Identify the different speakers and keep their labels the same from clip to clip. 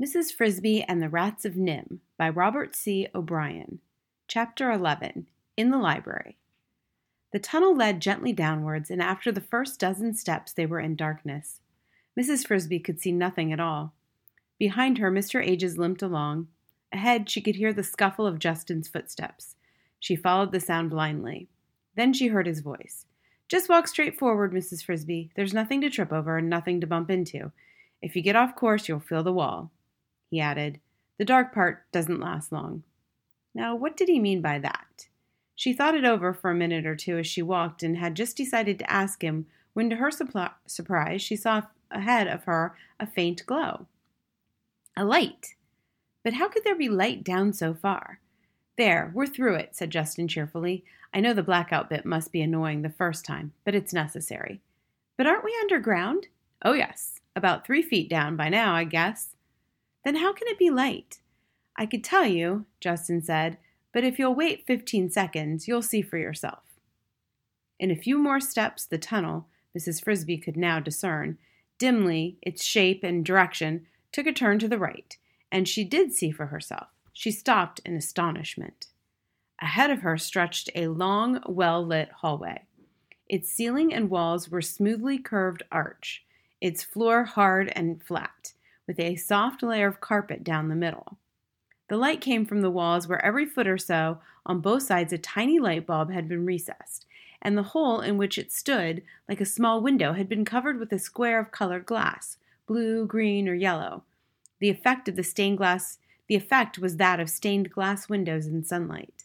Speaker 1: Mrs. Frisby and the Rats of NIMH by Robert C. O'Brien. Chapter 11 In the Library. The tunnel led gently downwards, and after the first dozen steps, they were in darkness. Mrs. Frisby could see nothing at all. Behind her, Mr. Ages limped along. Ahead, she could hear the scuffle of Justin's footsteps. She followed the sound blindly. Then she heard his voice. Just walk straight forward, Mrs. Frisby. There's nothing to trip over and nothing to bump into. If you get off course, you'll feel the wall he added. The dark part doesn't last long. Now, what did he mean by that? She thought it over for a minute or two as she walked and had just decided to ask him when, to her surprise, she saw ahead of her a faint glow. A light. But how could there be light down so far? There, we're through it, said Justin cheerfully. I know the blackout bit must be annoying the first time, but it's necessary. But aren't we underground? Oh, yes. About three feet down by now, I guess. Then how can it be light? I could tell you, Justin said, but if you'll wait 15 seconds, you'll see for yourself. In a few more steps, the tunnel, Mrs. Frisby could now discern, dimly, its shape and direction, took a turn to the right, and she did see for herself. She stopped in astonishment. Ahead of her stretched a long, well lit hallway. Its ceiling and walls were smoothly curved arch, its floor hard and flat with a soft layer of carpet down the middle. The light came from the walls where every foot or so on both sides a tiny light bulb had been recessed, and the hole in which it stood, like a small window, had been covered with a square of colored glass, blue, green, or yellow. The effect of the stained glass the effect was that of stained glass windows in sunlight.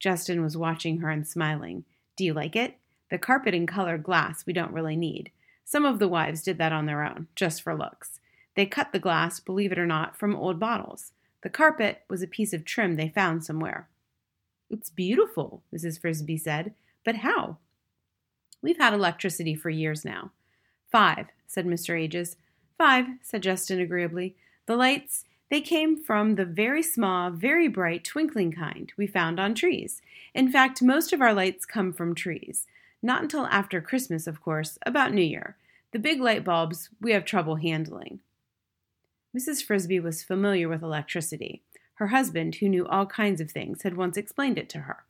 Speaker 1: Justin was watching her and smiling. Do you like it? The carpet and colored glass we don't really need. Some of the wives did that on their own, just for looks. They cut the glass, believe it or not, from old bottles. The carpet was a piece of trim they found somewhere. It's beautiful, Mrs. Frisby said, but how? We've had electricity for years now. Five, said Mr. Ages. Five, said Justin agreeably. The lights, they came from the very small, very bright, twinkling kind we found on trees. In fact, most of our lights come from trees. Not until after Christmas, of course, about New Year. The big light bulbs we have trouble handling. Mrs. Frisby was familiar with electricity. Her husband, who knew all kinds of things, had once explained it to her.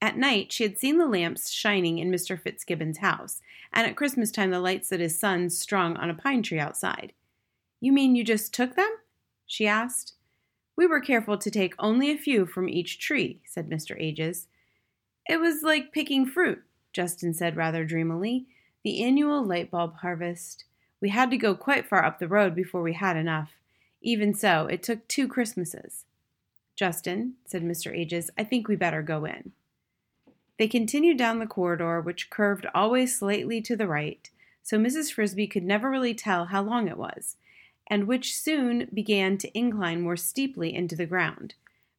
Speaker 1: At night, she had seen the lamps shining in Mr. Fitzgibbon's house, and at Christmas time the lights that his sons strung on a pine tree outside. You mean you just took them? she asked. We were careful to take only a few from each tree, said Mr. Ages. It was like picking fruit, Justin said rather dreamily. The annual light bulb harvest. We had to go quite far up the road before we had enough. Even so, it took two Christmases. Justin, said Mr. Ages, I think we better go in. They continued down the corridor, which curved always slightly to the right, so Mrs. Frisby could never really tell how long it was, and which soon began to incline more steeply into the ground.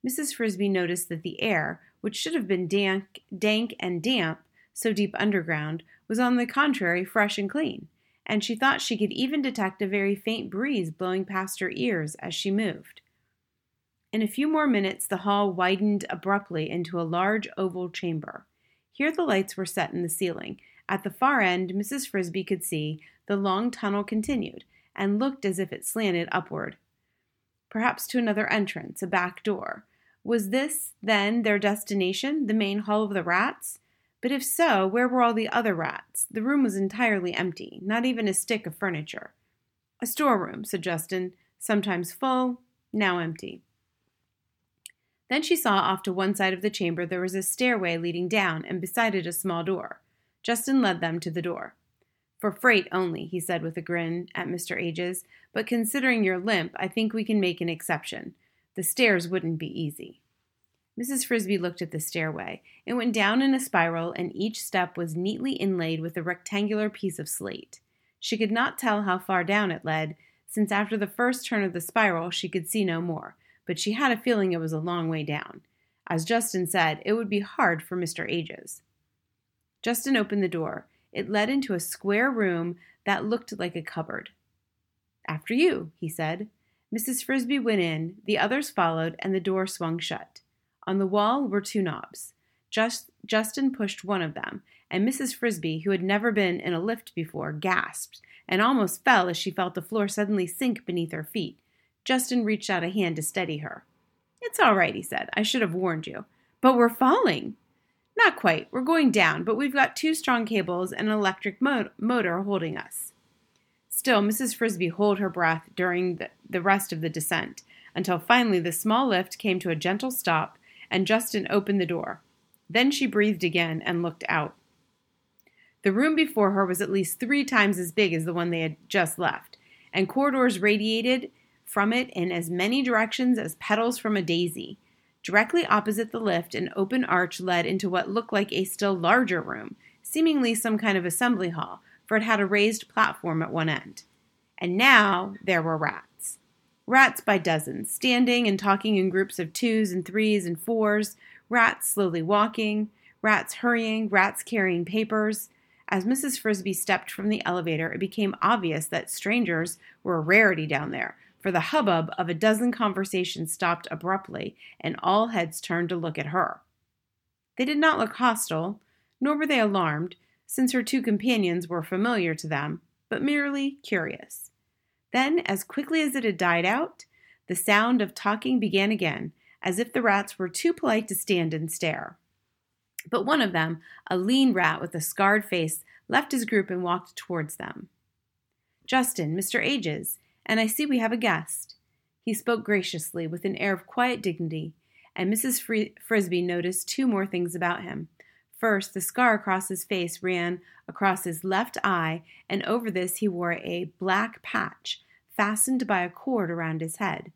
Speaker 1: Mrs. Frisby noticed that the air, which should have been dank, dank and damp, so deep underground, was on the contrary fresh and clean and she thought she could even detect a very faint breeze blowing past her ears as she moved. In a few more minutes, the hall widened abruptly into a large oval chamber. Here the lights were set in the ceiling. At the far end, Mrs. Frisby could see the long tunnel continued and looked as if it slanted upward. Perhaps to another entrance, a back door. Was this, then, their destination, the main hall of the rats? But if so, where were all the other rats? The room was entirely empty, not even a stick of furniture. A storeroom, said Justin, sometimes full, now empty. Then she saw off to one side of the chamber there was a stairway leading down, and beside it a small door. Justin led them to the door. For freight only, he said with a grin at Mr. Ages, but considering your limp, I think we can make an exception. The stairs wouldn't be easy. Mrs. Frisby looked at the stairway. It went down in a spiral, and each step was neatly inlaid with a rectangular piece of slate. She could not tell how far down it led, since after the first turn of the spiral she could see no more, but she had a feeling it was a long way down. As Justin said, it would be hard for Mr. Ages. Justin opened the door. It led into a square room that looked like a cupboard. After you, he said. Mrs. Frisby went in, the others followed, and the door swung shut. On the wall were two knobs. Just, Justin pushed one of them, and Mrs. Frisby, who had never been in a lift before, gasped and almost fell as she felt the floor suddenly sink beneath her feet. Justin reached out a hand to steady her. It's all right, he said. I should have warned you. But we're falling. Not quite. We're going down, but we've got two strong cables and an electric mo- motor holding us. Still, Mrs. Frisby held her breath during the, the rest of the descent until finally the small lift came to a gentle stop and Justin opened the door. Then she breathed again and looked out. The room before her was at least three times as big as the one they had just left, and corridors radiated from it in as many directions as petals from a daisy. Directly opposite the lift, an open arch led into what looked like a still larger room, seemingly some kind of assembly hall, for it had a raised platform at one end. And now there were rats. Rats by dozens, standing and talking in groups of twos and threes and fours, rats slowly walking, rats hurrying, rats carrying papers. As Mrs. Frisby stepped from the elevator, it became obvious that strangers were a rarity down there, for the hubbub of a dozen conversations stopped abruptly, and all heads turned to look at her. They did not look hostile, nor were they alarmed, since her two companions were familiar to them, but merely curious. Then, as quickly as it had died out, the sound of talking began again, as if the rats were too polite to stand and stare. But one of them, a lean rat with a scarred face, left his group and walked towards them. Justin, Mr. Ages, and I see we have a guest. He spoke graciously, with an air of quiet dignity, and Mrs. Frisby noticed two more things about him. First, the scar across his face ran across his left eye, and over this he wore a black patch fastened by a cord around his head.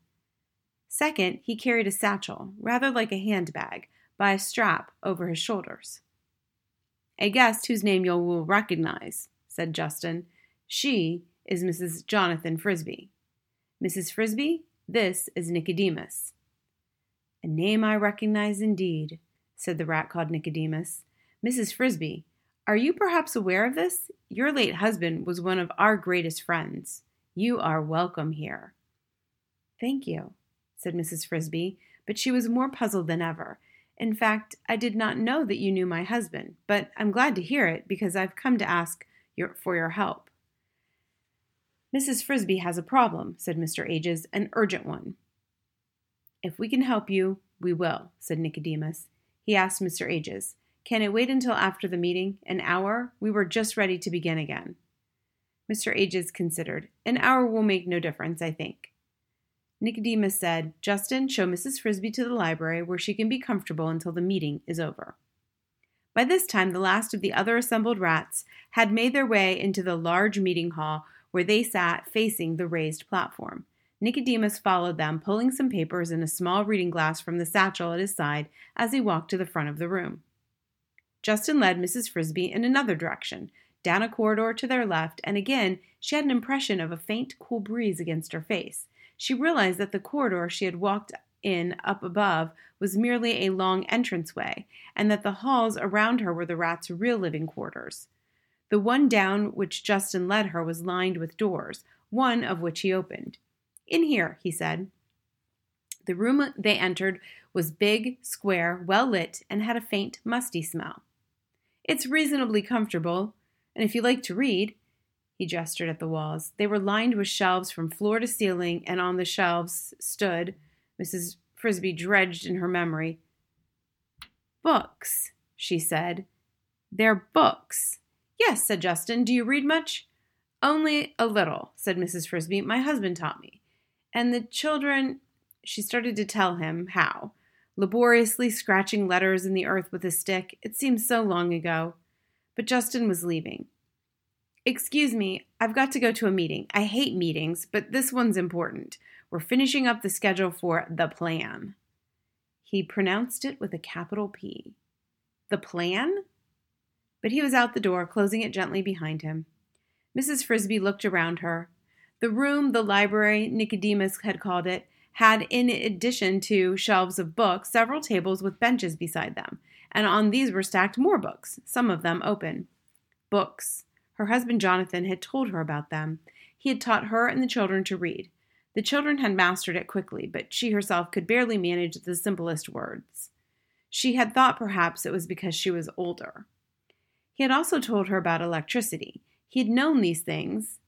Speaker 1: Second, he carried a satchel, rather like a handbag, by a strap over his shoulders. A guest whose name you will recognize, said Justin. She is Mrs. Jonathan Frisby. Mrs. Frisby, this is Nicodemus. A name I recognize indeed, said the rat called Nicodemus. Mrs. Frisby, are you perhaps aware of this? Your late husband was one of our greatest friends. You are welcome here. Thank you, said Mrs. Frisby, but she was more puzzled than ever. In fact, I did not know that you knew my husband, but I'm glad to hear it because I've come to ask your, for your help. Mrs. Frisby has a problem, said Mr. Ages, an urgent one. If we can help you, we will, said Nicodemus. He asked Mr. Ages, Can it wait until after the meeting? An hour? We were just ready to begin again. Mr. Ages considered. An hour will make no difference, I think. Nicodemus said, Justin, show Mrs. Frisby to the library where she can be comfortable until the meeting is over. By this time, the last of the other assembled rats had made their way into the large meeting hall where they sat facing the raised platform. Nicodemus followed them, pulling some papers and a small reading glass from the satchel at his side as he walked to the front of the room. Justin led Mrs. Frisby in another direction, down a corridor to their left, and again she had an impression of a faint, cool breeze against her face. She realized that the corridor she had walked in up above was merely a long entranceway, and that the halls around her were the rats' real living quarters. The one down which Justin led her was lined with doors, one of which he opened. In here, he said. The room they entered was big, square, well lit, and had a faint, musty smell. It's reasonably comfortable, and if you like to read, he gestured at the walls. They were lined with shelves from floor to ceiling, and on the shelves stood, Mrs. Frisby dredged in her memory, books, she said. They're books. Yes, said Justin. Do you read much? Only a little, said Mrs. Frisby. My husband taught me. And the children, she started to tell him how, laboriously scratching letters in the earth with a stick. It seems so long ago. But Justin was leaving. Excuse me, I've got to go to a meeting. I hate meetings, but this one's important. We're finishing up the schedule for the plan. He pronounced it with a capital P. The plan? but he was out the door, closing it gently behind him. Mrs. Frisby looked around her. The room, the library, Nicodemus had called it, had, in addition to shelves of books, several tables with benches beside them, and on these were stacked more books, some of them open. Books. Her husband Jonathan had told her about them. He had taught her and the children to read. The children had mastered it quickly, but she herself could barely manage the simplest words. She had thought perhaps it was because she was older. He had also told her about electricity. He had known these things,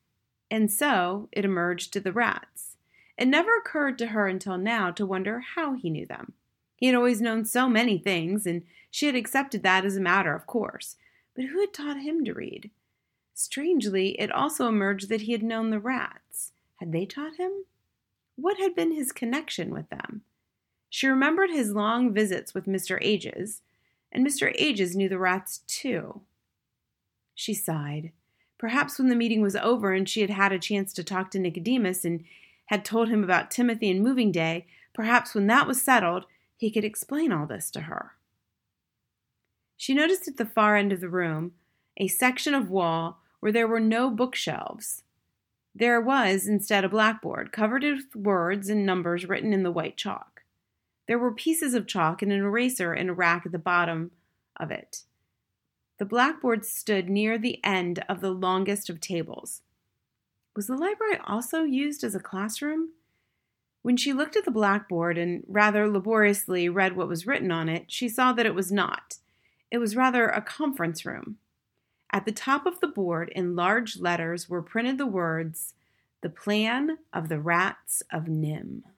Speaker 1: and so it emerged to the rats. It never occurred to her until now to wonder how he knew them. He had always known so many things, and she had accepted that as a matter of course. But who had taught him to read? Strangely, it also emerged that he had known the rats. Had they taught him? What had been his connection with them? She remembered his long visits with Mr. Ages, and Mr. Ages knew the rats too. She sighed. Perhaps when the meeting was over and she had had a chance to talk to Nicodemus and had told him about Timothy and moving day, perhaps when that was settled, he could explain all this to her. She noticed at the far end of the room a section of wall where there were no bookshelves. There was, instead, a blackboard covered with words and numbers written in the white chalk. There were pieces of chalk and an eraser in a rack at the bottom of it. The blackboard stood near the end of the longest of tables. Was the library also used as a classroom? When she looked at the blackboard and rather laboriously read what was written on it, she saw that it was not. It was rather a conference room. At the top of the board, in large letters, were printed the words, The Plan of the Rats of NIMH.